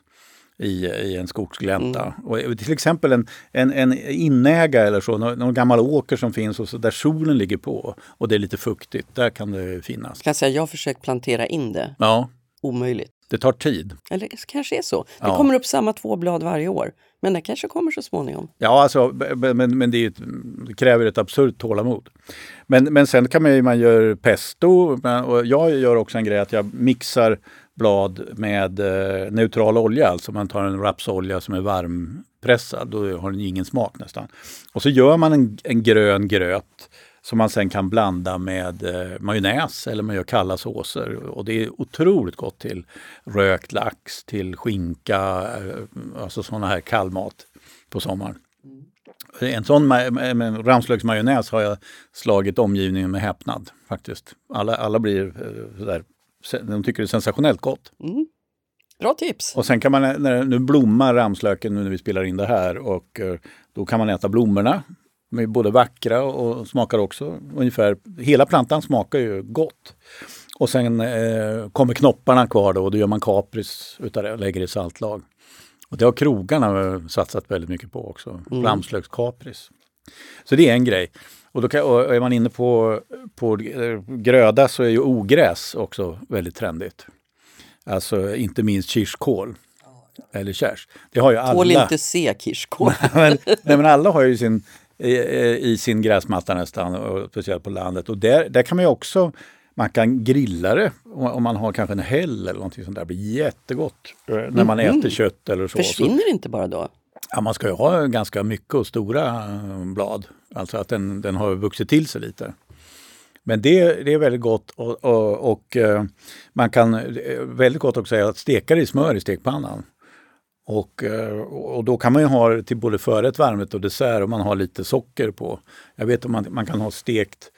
i, i en skogsglänta. Mm. Och till exempel en, en, en inäga eller så, någon, någon, gammal åker som finns och så där solen ligger på och det är lite fuktigt, där kan det finnas. Kan säga, jag har försökt plantera in det. Ja. Omöjligt. Det tar tid. Eller kanske är så. Det ja. kommer upp samma två blad varje år. Men det kanske kommer så småningom. Ja, alltså, men, men det, ett, det, kräver ett absurt tålamod. Men, men sen kan man ju, man gör pesto och jag gör också en grej att jag mixar blad med eh, neutral olja. Alltså man tar en rapsolja som är varmpressad, då har den ingen smak nästan. Och så gör man en, en grön gröt som man sen kan blanda med eh, majonnäs eller man gör kalla såser. Och det är otroligt gott till rökt lax, till skinka, eh, alltså sådana här kallmat på sommaren. En sån ramslöksmajonnäs har jag slagit omgivningen med häpnad faktiskt. Alla, alla blir eh, sådär, de tycker det är sensationellt gott. Mm. Bra tips! Och sen kan man, när, nu blommar ramslöken nu när vi spelar in det här och eh, då kan man äta blommorna de är både vackra och smakar också ungefär, hela plantan smakar ju gott. Och sen eh, kommer knopparna kvar då och då gör man kapris utav det och lägger i saltlag. Och det har krogarna satsat väldigt mycket på också. Mm. Ramslökskapris. Så det är en grej. Och, då kan, och är man inne på, på gröda så är ju ogräs också väldigt trendigt. Alltså inte minst kirskål. Eller kärs. Det har ju alla. Tål inte se kirskål. <laughs> nej, men alla har ju sin, i, i, sin gräsmatta nästan, och speciellt på landet. Och där, där kan man ju också man kan grilla det om man har kanske en häll eller någonting sånt där. Det blir jättegott eh, när man mm. äter kött eller så. Försvinner det inte bara då? Ja, man ska ju ha ganska mycket och stora eh, blad. Alltså att den, den har vuxit till sig lite. Men det, det är väldigt gott och, och, och eh, man kan väldigt gott också att steka det i smör i stekpannan. Och, och då kan man ju ha till både förrätt, varmrätt och dessert och man har lite socker på. Jag vet att man, man kan ha stekt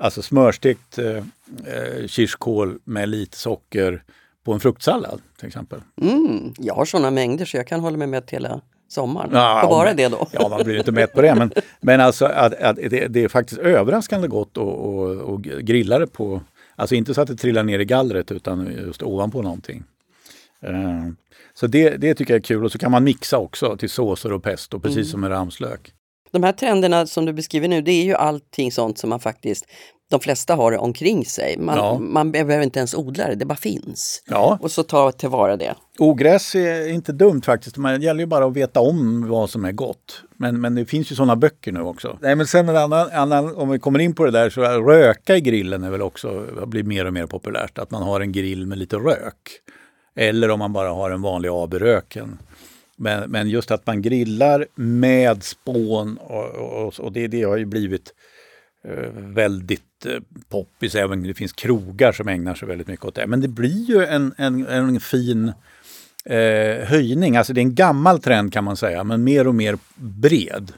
Alltså smörstekt eh, eh, kirskål med lite socker på en fruktsallad till exempel. Mm, jag har sådana mängder så jag kan hålla mig mätt hela sommaren. Ja, och bara det då. Ja, man blir inte mätt på det. Men, men alltså att, att det, det, är faktiskt överraskande gott att grilla det på, alltså inte så att det trillar ner i gallret utan just ovanpå någonting. Uh, så det, det tycker jag är kul och så kan man mixa också till såser och pesto precis mm. som med ramslök. De här trenderna som du beskriver nu, det är ju allting sånt som man faktiskt de flesta har det omkring sig. Man, ja. man behöver inte ens odla det, det bara finns. Ja. Och så ta tillvara det. Ogräs är inte dumt faktiskt. Det gäller ju bara att veta om vad som är gott. Men, men det finns ju sådana böcker nu också. Nej, men sen en annan, annan, om vi kommer in på det där, så röka i grillen är väl också, blir mer och mer populärt. Att man har en grill med lite rök. Eller om man bara har en vanlig AB-röken. Men, men just att man grillar med spån och, och, och det, det har ju blivit eh, väldigt eh, poppis. Även det finns krogar som ägnar sig väldigt mycket åt det. Men det blir ju en, en, en fin eh, höjning. Alltså det är en gammal trend kan man säga, men mer och mer bred.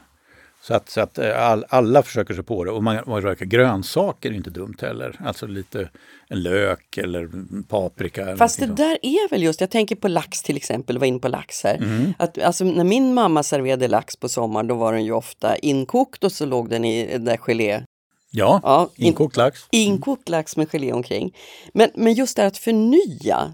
Så att, så att eh, all, alla försöker sig på det. Och man, man röker grönsaker är inte dumt heller. Alltså lite en lök eller paprika. Fast det där är väl just, jag tänker på lax till exempel, var inne på lax här. Mm. Att, alltså, när min mamma serverade lax på sommaren då var den ju ofta inkokt och så låg den i där gelé Ja, ja inkokt lax. Inkokt lax med gelé omkring. Men, men just det här att förnya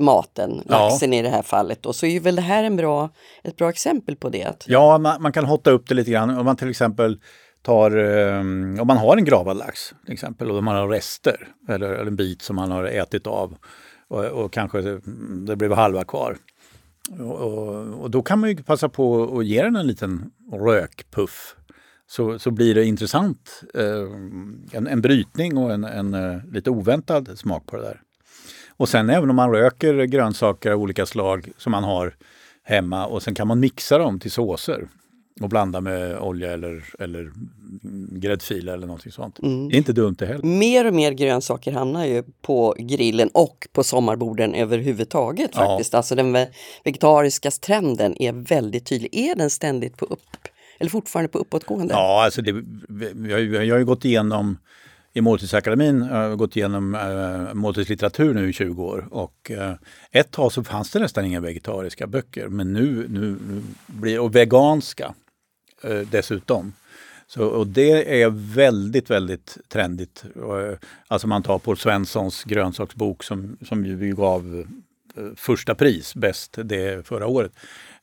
maten, laxen ja. i det här fallet, då, så är väl det här en bra, ett bra exempel på det. Ja, man, man kan hotta upp det lite grann. Om man till exempel tar, um, om man har en gravad lax till exempel och man har rester eller, eller en bit som man har ätit av och, och kanske det, det blev halva kvar. Och, och, och, då kan man ju passa på att ge den en liten rökpuff. Så, så blir det intressant, eh, en, en brytning och en, en, en eh, lite oväntad smak på det där. Och sen även om man röker grönsaker av olika slag som man har hemma och sen kan man mixa dem till såser och blanda med olja eller, eller gräddfil eller någonting sånt. Mm. Det är inte dumt det heller. Mer och mer grönsaker hamnar ju på grillen och på sommarborden överhuvudtaget. faktiskt. Ja. Alltså den vegetariska trenden är väldigt tydlig. Är den ständigt på upp eller fortfarande på uppåtgående? Ja, alltså det, jag, jag har ju gått igenom i Måltidsakademin jag gått igenom eh, äh, måltidslitteratur nu i 20 år och äh, ett tag så fanns det nästan inga vegetariska böcker men nu, nu, nu blir och veganska äh, dessutom. Så, och det är väldigt, väldigt trendigt. Alltså man tar Paul Svenssons grönsaksbok som, som ju gav första pris, bäst, det förra året.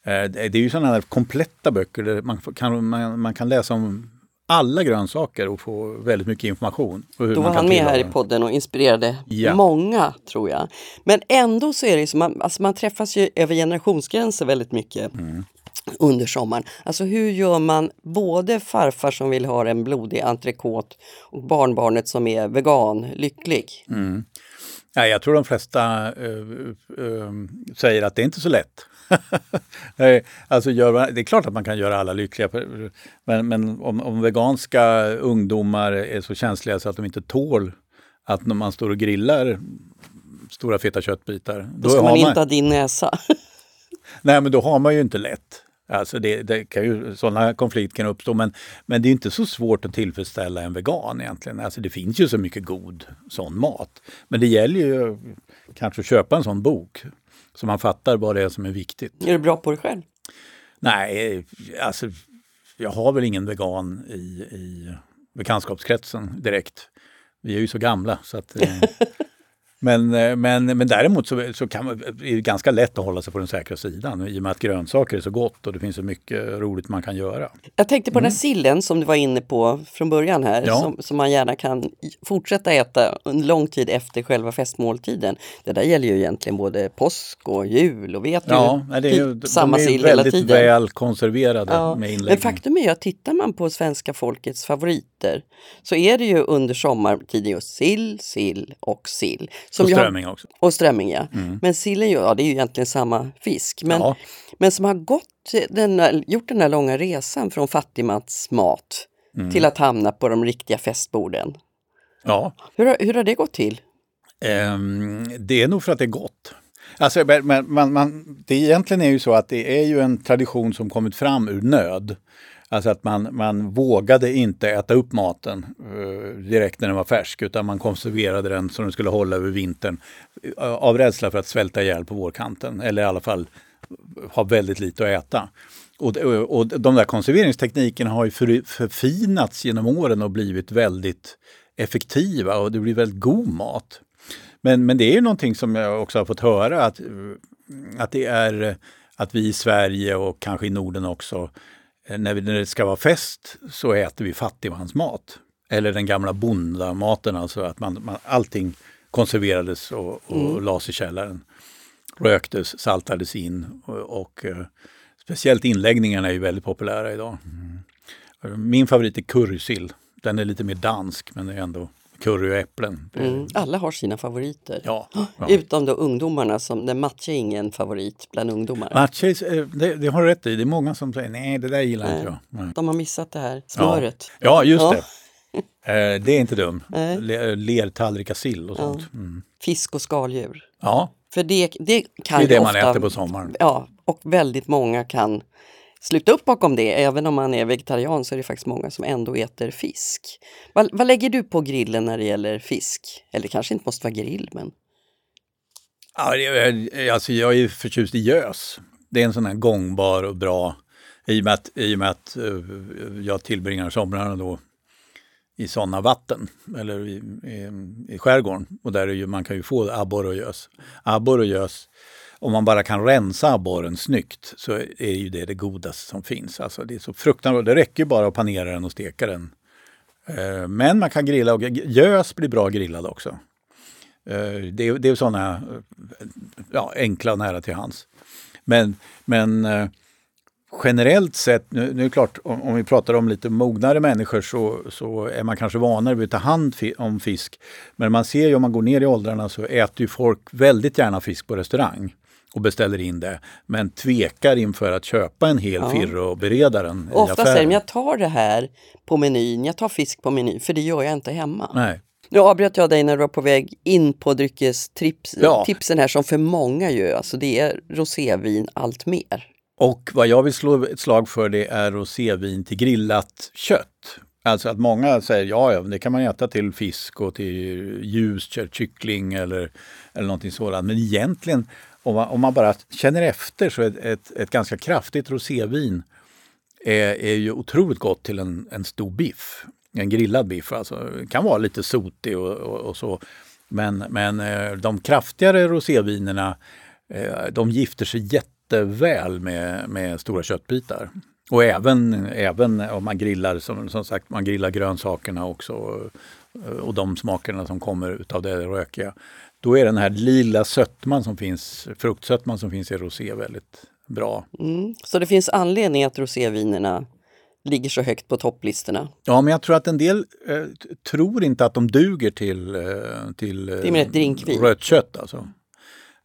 Det är ju sådana här kompletta böcker där man kan, man, man kan läsa om alla grönsaker och få väldigt mycket information. Då var han med här i podden och inspirerade ja. många tror jag. Men ändå så är det så, man, alltså man träffas ju över generationsgränser väldigt mycket. Mm. under sommaren. Alltså hur gör man både farfar som vill ha en blodig entrecote och barnbarnet som är vegan lycklig? Mm. Ja, jag tror de flesta uh, uh, säger att det är inte så lätt. <laughs> alltså gör, det är klart att man kan göra alla lyckliga, men, men om, om, veganska ungdomar är så känsliga så att de inte tål att när man står och grillar stora feta köttbitar. Då, då ska man inte man, ha din näsa. <laughs> nej, men då har man ju inte lätt. Alltså det, det kan ju, sådana konflikter kan uppstå men, men det är inte så svårt att tillfredsställa en vegan egentligen. Alltså det finns ju så mycket god sån mat. Men det gäller ju kanske att köpa en sån bok så man fattar vad det är som är viktigt. Är du bra på det själv? Nej, alltså jag har väl ingen vegan i, i bekantskapskretsen direkt. Vi är ju så gamla så att... Eh, <laughs> Men, eh, men, men däremot så, så kan är det ganska lätt att hålla sig på den säkra sidan i och med att grönsaker är så gott och det finns så mycket roligt man kan göra. Jag tänkte på den här sillen som du var inne på från början här, Ja. som, som man gärna kan fortsätta äta en lång tid efter själva festmåltiden. Det där gäller ju egentligen både påsk och jul och vet Ja, ju det är ju, typ samma de är ju sill hela väldigt tiden. väl konserverade Ja, med Men inlägg. faktum är ju att tittar man på svenska folkets favoriter så är det ju under sommartiden just sill, sill och sill. Som och har- strömming också. och strömming ja. Men sillen ja, det är ju egentligen samma fisk. Men, Ja. men som har gått den, här- gjort den här långa resan från fattigmansmat Mm. till att hamna på de riktiga festborden. Ja, Hur, hur har det gått till? Ehm, det är nog för att det är gott. Alltså, men, man, man, det egentligen är ju så att det är ju en tradition som kommit fram ur nöd. Alltså att man, man vågade inte äta upp maten eh, direkt när den var färsk utan man konserverade den så den skulle hålla över vintern eh, av rädsla för att svälta ihjäl på vårkanten eller i alla fall ha väldigt lite att äta. Och, eh, och de där konserveringsteknikerna har ju för, förfinats genom åren och blivit väldigt effektiva och det blir väldigt god mat. Men, men det är ju någonting som jag också har fått höra att, eh, att det är att vi i Sverige och kanske i Norden också, när, vi, när det ska vara fest så äter vi fattigmansmat. Eller den gamla bondamaten, alltså att man, man, allting konserverades och, och lades i källaren. Röktes, saltades in och, och eh, speciellt inläggningarna är ju väldigt populära idag. Min favorit är currysill. Den är lite mer dansk men är ändå curry och äpplen. Mm. Alla har sina favoriter. Ja, <gasps> ja. Utom då ungdomarna, som, den matcha är ingen favorit bland ungdomar. Matcha, är- det, det har du rätt i. Det är många som säger nej, det där gillar Nej. inte jag. Nej. De har missat det här smöret. Ja, just Ja. det. <laughs> Eh, det är inte dumt. Le, lertallrikar sill och sånt. Mm. Fisk och skaldjur. Ja, För det, det kan det är det man ofta, äter på sommaren. Ja, och väldigt många kan sluta upp bakom det. Även om man är vegetarian så är det faktiskt många som ändå äter fisk. Vad, vad lägger du på grillen när det gäller fisk? Eller kanske inte måste vara grill, men alltså jag är förtjust i gös. Det är en sån här gångbar och bra, i och med att, i och med att eh, jag tillbringar somrarna då i sådana vatten, eller i, i, i skärgården. Och där är ju, man kan ju få abborre och gös. Abborre och gös, om man bara kan rensa abborren snyggt så är ju det det godaste som finns. Alltså det är så fruktansvärt, det räcker ju bara att panera den och steka den. Eh, men man kan grilla och gös blir bra grillad också. Eh, det är, det är sådana eh, ja, enkla och nära till hands. Men, men generellt sett, nu, nu är det klart om, om vi pratar om lite mognare människor så, så är man kanske vanare vid att ta hand om fisk. Men man ser ju om man går ner i åldrarna så äter ju folk väldigt gärna fisk på restaurang och beställer in det. Men tvekar inför att köpa en hel Ja. firre och bereda den i ofta säger affären. de jag tar det här på menyn, jag tar fisk på menyn, för det gör jag inte hemma. Nej. Nu avbröt jag dig när du var på väg in på dryckestipsen Ja. tipsen här som för många ju, alltså det är rosévin allt mer. Och vad jag vill slå ett slag för det är rosévin till grillat kött. Alltså att många säger ja, ja, det kan man äta till fisk och till kött, kyckling eller, eller någonting sådant. Men egentligen, om man, om man bara känner efter så är ett, ett, ett ganska kraftigt rosévin är, är ju otroligt gott till en, en stor biff. En grillad biff. Alltså, kan vara lite sotig och, och, och så. Men, men eh, de kraftigare rosévinerna eh, de gifter sig jätteväl med, med stora köttbitar. Och även, även om man grillar, som, som sagt, man grillar grönsakerna också och de smakerna som kommer utav det rökiga. Då är den här lila sötman som finns, fruktsötman som finns i rosé väldigt bra. Mm. Så det finns anledning att rosévinerna ligger så högt på topplistorna. Ja, men jag tror att en del eh, tror inte att de duger till, eh, till eh, Det är ett drinkvin. rött kött. Alltså.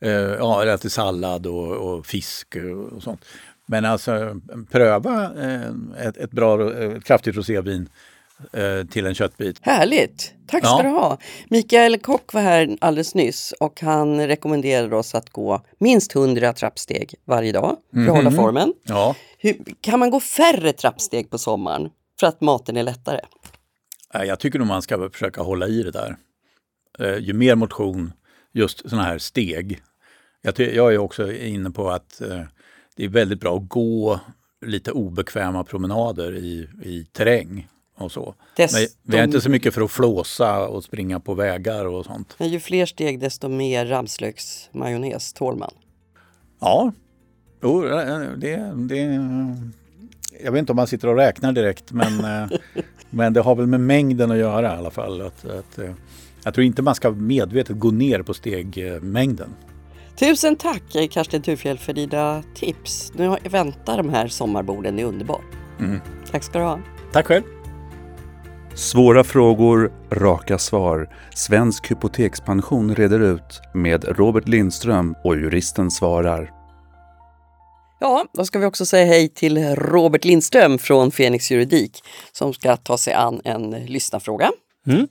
Eh, ja, eller till sallad och, och fisk och, och sånt. Men alltså pröva eh, ett, ett bra, eh, kraftigt rosévin eh, till en köttbit. Härligt! Tack ska Ja. du ha! Mikael Kock var här alldeles nyss och han rekommenderade oss att gå minst 100 trappsteg varje dag för att hålla formen. Ja, Hur, kan man gå färre trappsteg på sommaren för att maten är lättare? eh, jag tycker nog man ska försöka hålla i det där. Eh, ju mer motion, just sådana här steg. Jag, jag är också inne på att eh, det är väldigt bra att gå lite obekväma promenader i, i terräng. Och så. Desto... Men vi är inte så mycket för att flåsa och springa på vägar och sånt. Men ju fler steg desto mer ramslöksmajonnäs tål man. Ja, jo, det, det, jag vet inte om man sitter och räknar direkt men, eh, <laughs> men det har väl med mängden att göra i alla fall. Att, att, eh, jag tror inte man ska medvetet gå ner på stegmängden. Tusen tack Karsten Turfjell för dina tips. Nu väntar de här sommarborden, det är underbart. Mm. Tack ska du ha. Tack själv. Svåra frågor, raka svar. Svensk hypotekspension reder ut med Robert Lindström och juristen svarar. Ja, då ska vi också säga hej till Robert Lindström från Fenix Juridik som ska ta sig an en lyssnarfråga. Mm.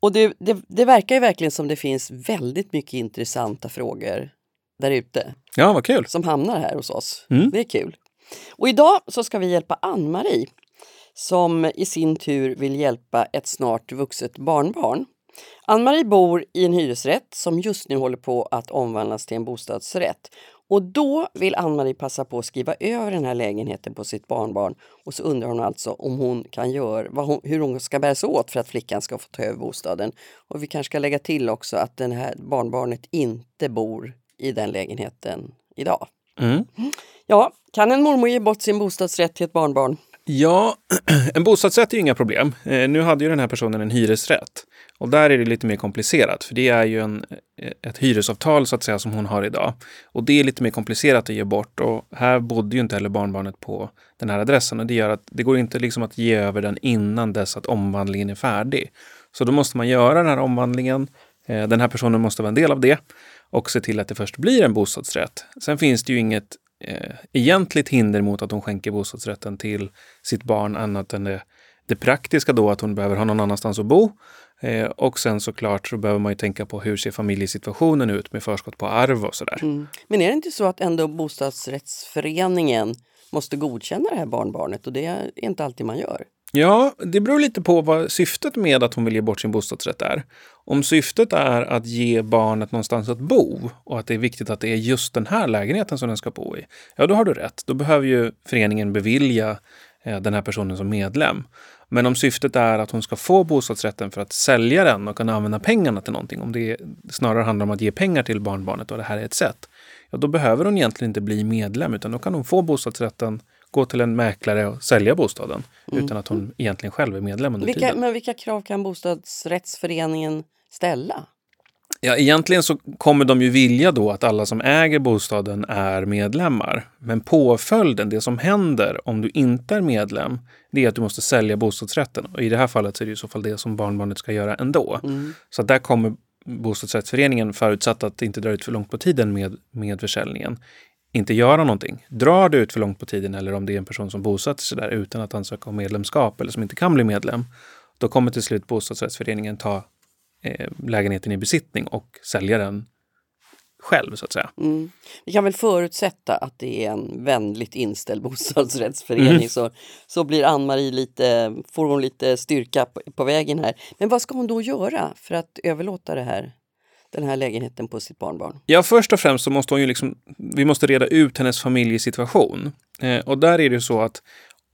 Och det, det, det, verkar ju verkligen som det finns väldigt mycket intressanta frågor där ute. Ja, vad kul! Som hamnar här hos oss. Mm. Det är kul. Och idag så ska vi hjälpa Ann-Marie som i sin tur vill hjälpa ett snart vuxet barnbarn. Ann-Marie bor i en hyresrätt som just nu håller på att omvandlas till en bostadsrätt. Och då vill Ann-Marie passa på att skriva över den här lägenheten på sitt barnbarn. Och så undrar hon alltså om hon kan göra, hon, hur hon ska bära sig åt för att flickan ska få ta över bostaden. Och vi kanske ska lägga till också att det här barnbarnet inte bor i den lägenheten idag. Mm. Ja, kan en mormor ge bort sin bostadsrätt till ett barnbarn? Ja, <clears throat> en bostadsrätt är ju inga problem. Eh, nu hade ju den här personen en hyresrätt. Och där är det lite mer komplicerat, för det är ju en, eh, ett hyresavtal så att säga som hon har idag. Och det är lite mer komplicerat att ge bort och här bodde ju inte heller barnbarnet på den här adressen och det gör att det går inte liksom att ge över den innan dess att omvandlingen är färdig. Så då måste man göra den här omvandlingen. Eh, den här personen måste vara en del av det och se till att det först blir en bostadsrätt. Sen finns det ju inget eh, egentligt hinder mot att hon skänker bostadsrätten till sitt barn annat än det, det praktiska då att hon behöver ha någon annanstans att bo. Eh, och sen såklart så behöver man ju tänka på hur ser familjesituationen ut med förskott på arv och sådär. Mm. Men är det inte så att ändå bostadsrättsföreningen måste godkänna det här barnbarnet och det är inte alltid man gör? Ja, det beror lite på vad syftet med att hon vill ge bort sin bostadsrätt är. Om syftet är att ge barnet någonstans att bo och att det är viktigt att det är just den här lägenheten som den ska bo i, ja då har du rätt. Då behöver ju föreningen bevilja eh, den här personen som medlem. Men om syftet är att hon ska få bostadsrätten för att sälja den och kunna använda pengarna till någonting, om det snarare handlar om att ge pengar till barnbarnet och det här är ett sätt, ja då behöver hon egentligen inte bli medlem utan då kan hon få bostadsrätten gå till en mäklare och sälja bostaden mm. utan att hon egentligen själv är medlem under vilka, tiden. Men vilka krav kan bostadsrättsföreningen ställa? Ja, egentligen så kommer de ju vilja då att alla som äger bostaden är medlemmar. Men påföljden, det som händer om du inte är medlem, det är att du måste sälja bostadsrätten. Och i det här fallet så är det i så fall det som barnbarnet ska göra ändå. Mm. Så där kommer bostadsrättsföreningen, förutsatt att det inte drar ut för långt på tiden med, med försäljningen, inte göra någonting. Drar det ut för långt på tiden eller om det är en person som bosatt sig där utan att ansöka om medlemskap eller som inte kan bli medlem, då kommer till slut bostadsrättsföreningen ta eh, lägenheten i besittning och sälja den själv så att säga. Mm. Vi kan väl förutsätta att det är en vänligt inställd <laughs> bostadsrättsförening mm. så, så blir Ann-Marie lite, får hon lite styrka på, på, vägen här. Men vad ska hon då göra för att överlåta det här den här lägenheten på sitt barnbarn? Ja, först och främst så måste hon ju liksom, vi måste reda ut hennes familjesituation. Eh, och där är det ju så att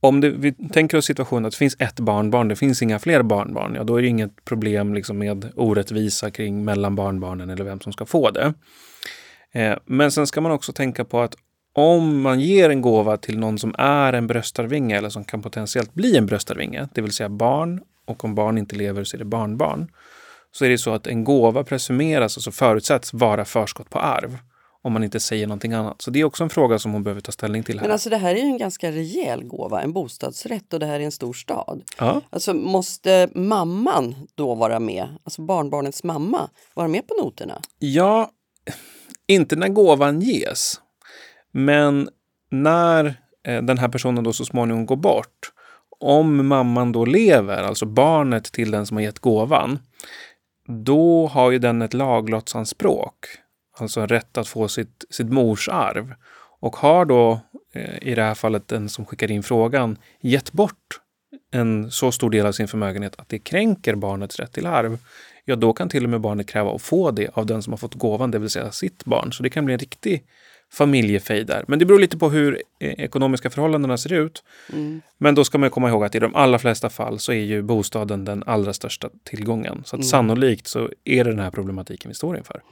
om det, vi tänker oss situationen att det finns ett barnbarn, det finns inga fler barnbarn, ja då är det inget problem liksom med orättvisa kring mellan barnbarnen eller vem som ska få det. Eh, men sen ska man också tänka på att om man ger en gåva till någon som är en bröstarvinge eller som kan potentiellt bli en bröstarvinge, det vill säga barn, och om barn inte lever så är det barnbarn, så är det så att en gåva presumeras, alltså förutsätts vara förskott på arv om man inte säger någonting annat. Så det är också en fråga som hon behöver ta ställning till. Här. Men alltså det här är ju en ganska rejäl gåva, en bostadsrätt och det här är en stor stad. Ja. Alltså måste mamman då vara med, alltså barnbarnets mamma, vara med på noterna? Ja, inte när gåvan ges. Men när eh, den här personen då så småningom går bort, om mamman då lever, alltså barnet till den som har gett gåvan, då har ju den ett laglottsanspråk, alltså en rätt att få sitt, sitt morsarv. Och har då, eh, i det här fallet den som skickar in frågan, gett bort en så stor del av sin förmögenhet att det kränker barnets rätt till arv, ja då kan till och med barnet kräva att få det av den som har fått gåvan, det vill säga sitt barn. Så det kan bli en riktig familjefejdar. Men det beror lite på hur eh, ekonomiska förhållandena ser ut. Mm. Men då ska man komma ihåg att i de allra flesta fall så är ju bostaden den allra största tillgången. Så att Mm. sannolikt så är det den här problematiken vi står inför.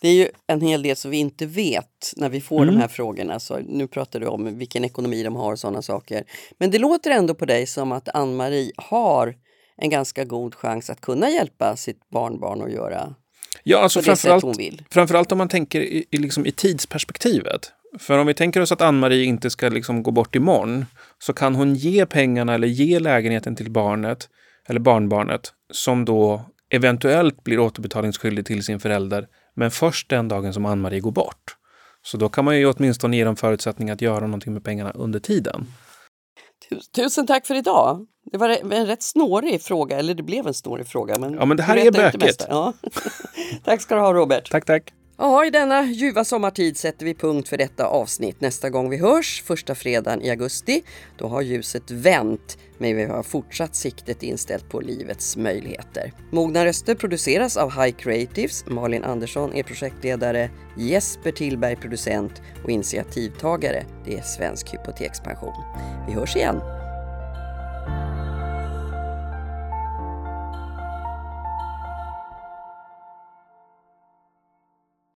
Det är ju en hel del som vi inte vet när vi får Mm. de här frågorna. Så nu pratar du om vilken ekonomi de har och sådana saker. Men det låter ändå på dig som att Ann-Marie har en ganska god chans att kunna hjälpa sitt barnbarn att göra Ja, alltså framförallt, hon vill. framförallt om man tänker i, i, liksom i tidsperspektivet. För om vi tänker oss att Ann-Marie inte ska liksom gå bort imorgon så kan hon ge pengarna eller ge lägenheten till barnet eller barnbarnet som då eventuellt blir återbetalningsskyldig till sin förälder men först den dagen som Ann-Marie går bort. Så då kan man ju åtminstone ge dem förutsättning att göra någonting med pengarna under tiden. Tus- Tusen tack för idag! Det var en rätt snårig fråga, eller det blev en snårig fråga. Men Ja, men det här är bökigt. Ja. <laughs> tack ska du ha Robert! Tack, tack! Ja, i denna ljuva sommartid sätter vi punkt för detta avsnitt. Nästa gång vi hörs, första fredagen i augusti, då har ljuset vänt, men vi har fortsatt siktet inställt på livets möjligheter. Mogna röster produceras av High Creatives. Malin Andersson är projektledare, Jesper Tillberg producent och initiativtagare. Det är Svensk Hypotekspension. Vi hörs igen!